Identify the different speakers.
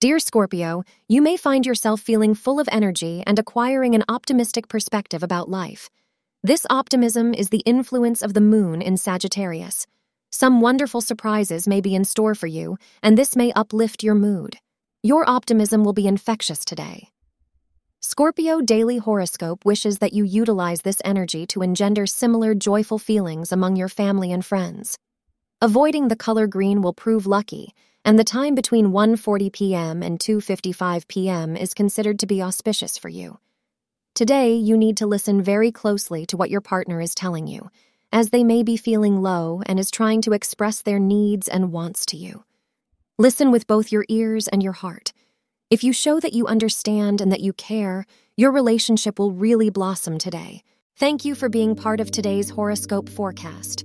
Speaker 1: Dear Scorpio, you may find yourself feeling full of energy and acquiring an optimistic perspective about life. This optimism is the influence of the moon in Sagittarius. Some wonderful surprises may be in store for you, and this may uplift your mood. Your optimism will be infectious today. Scorpio Daily Horoscope wishes that you utilize this energy to engender similar joyful feelings among your family and friends. Avoiding the color green will prove lucky, and the time between 1:40 p.m. and 2:55 p.m. is considered to be auspicious for you. Today, you need to listen very closely to what your partner is telling you, as they may be feeling low and is trying to express their needs and wants to you. Listen with both your ears and your heart. If you show that you understand and that you care, your relationship will really blossom today. Thank you for being part of today's horoscope forecast.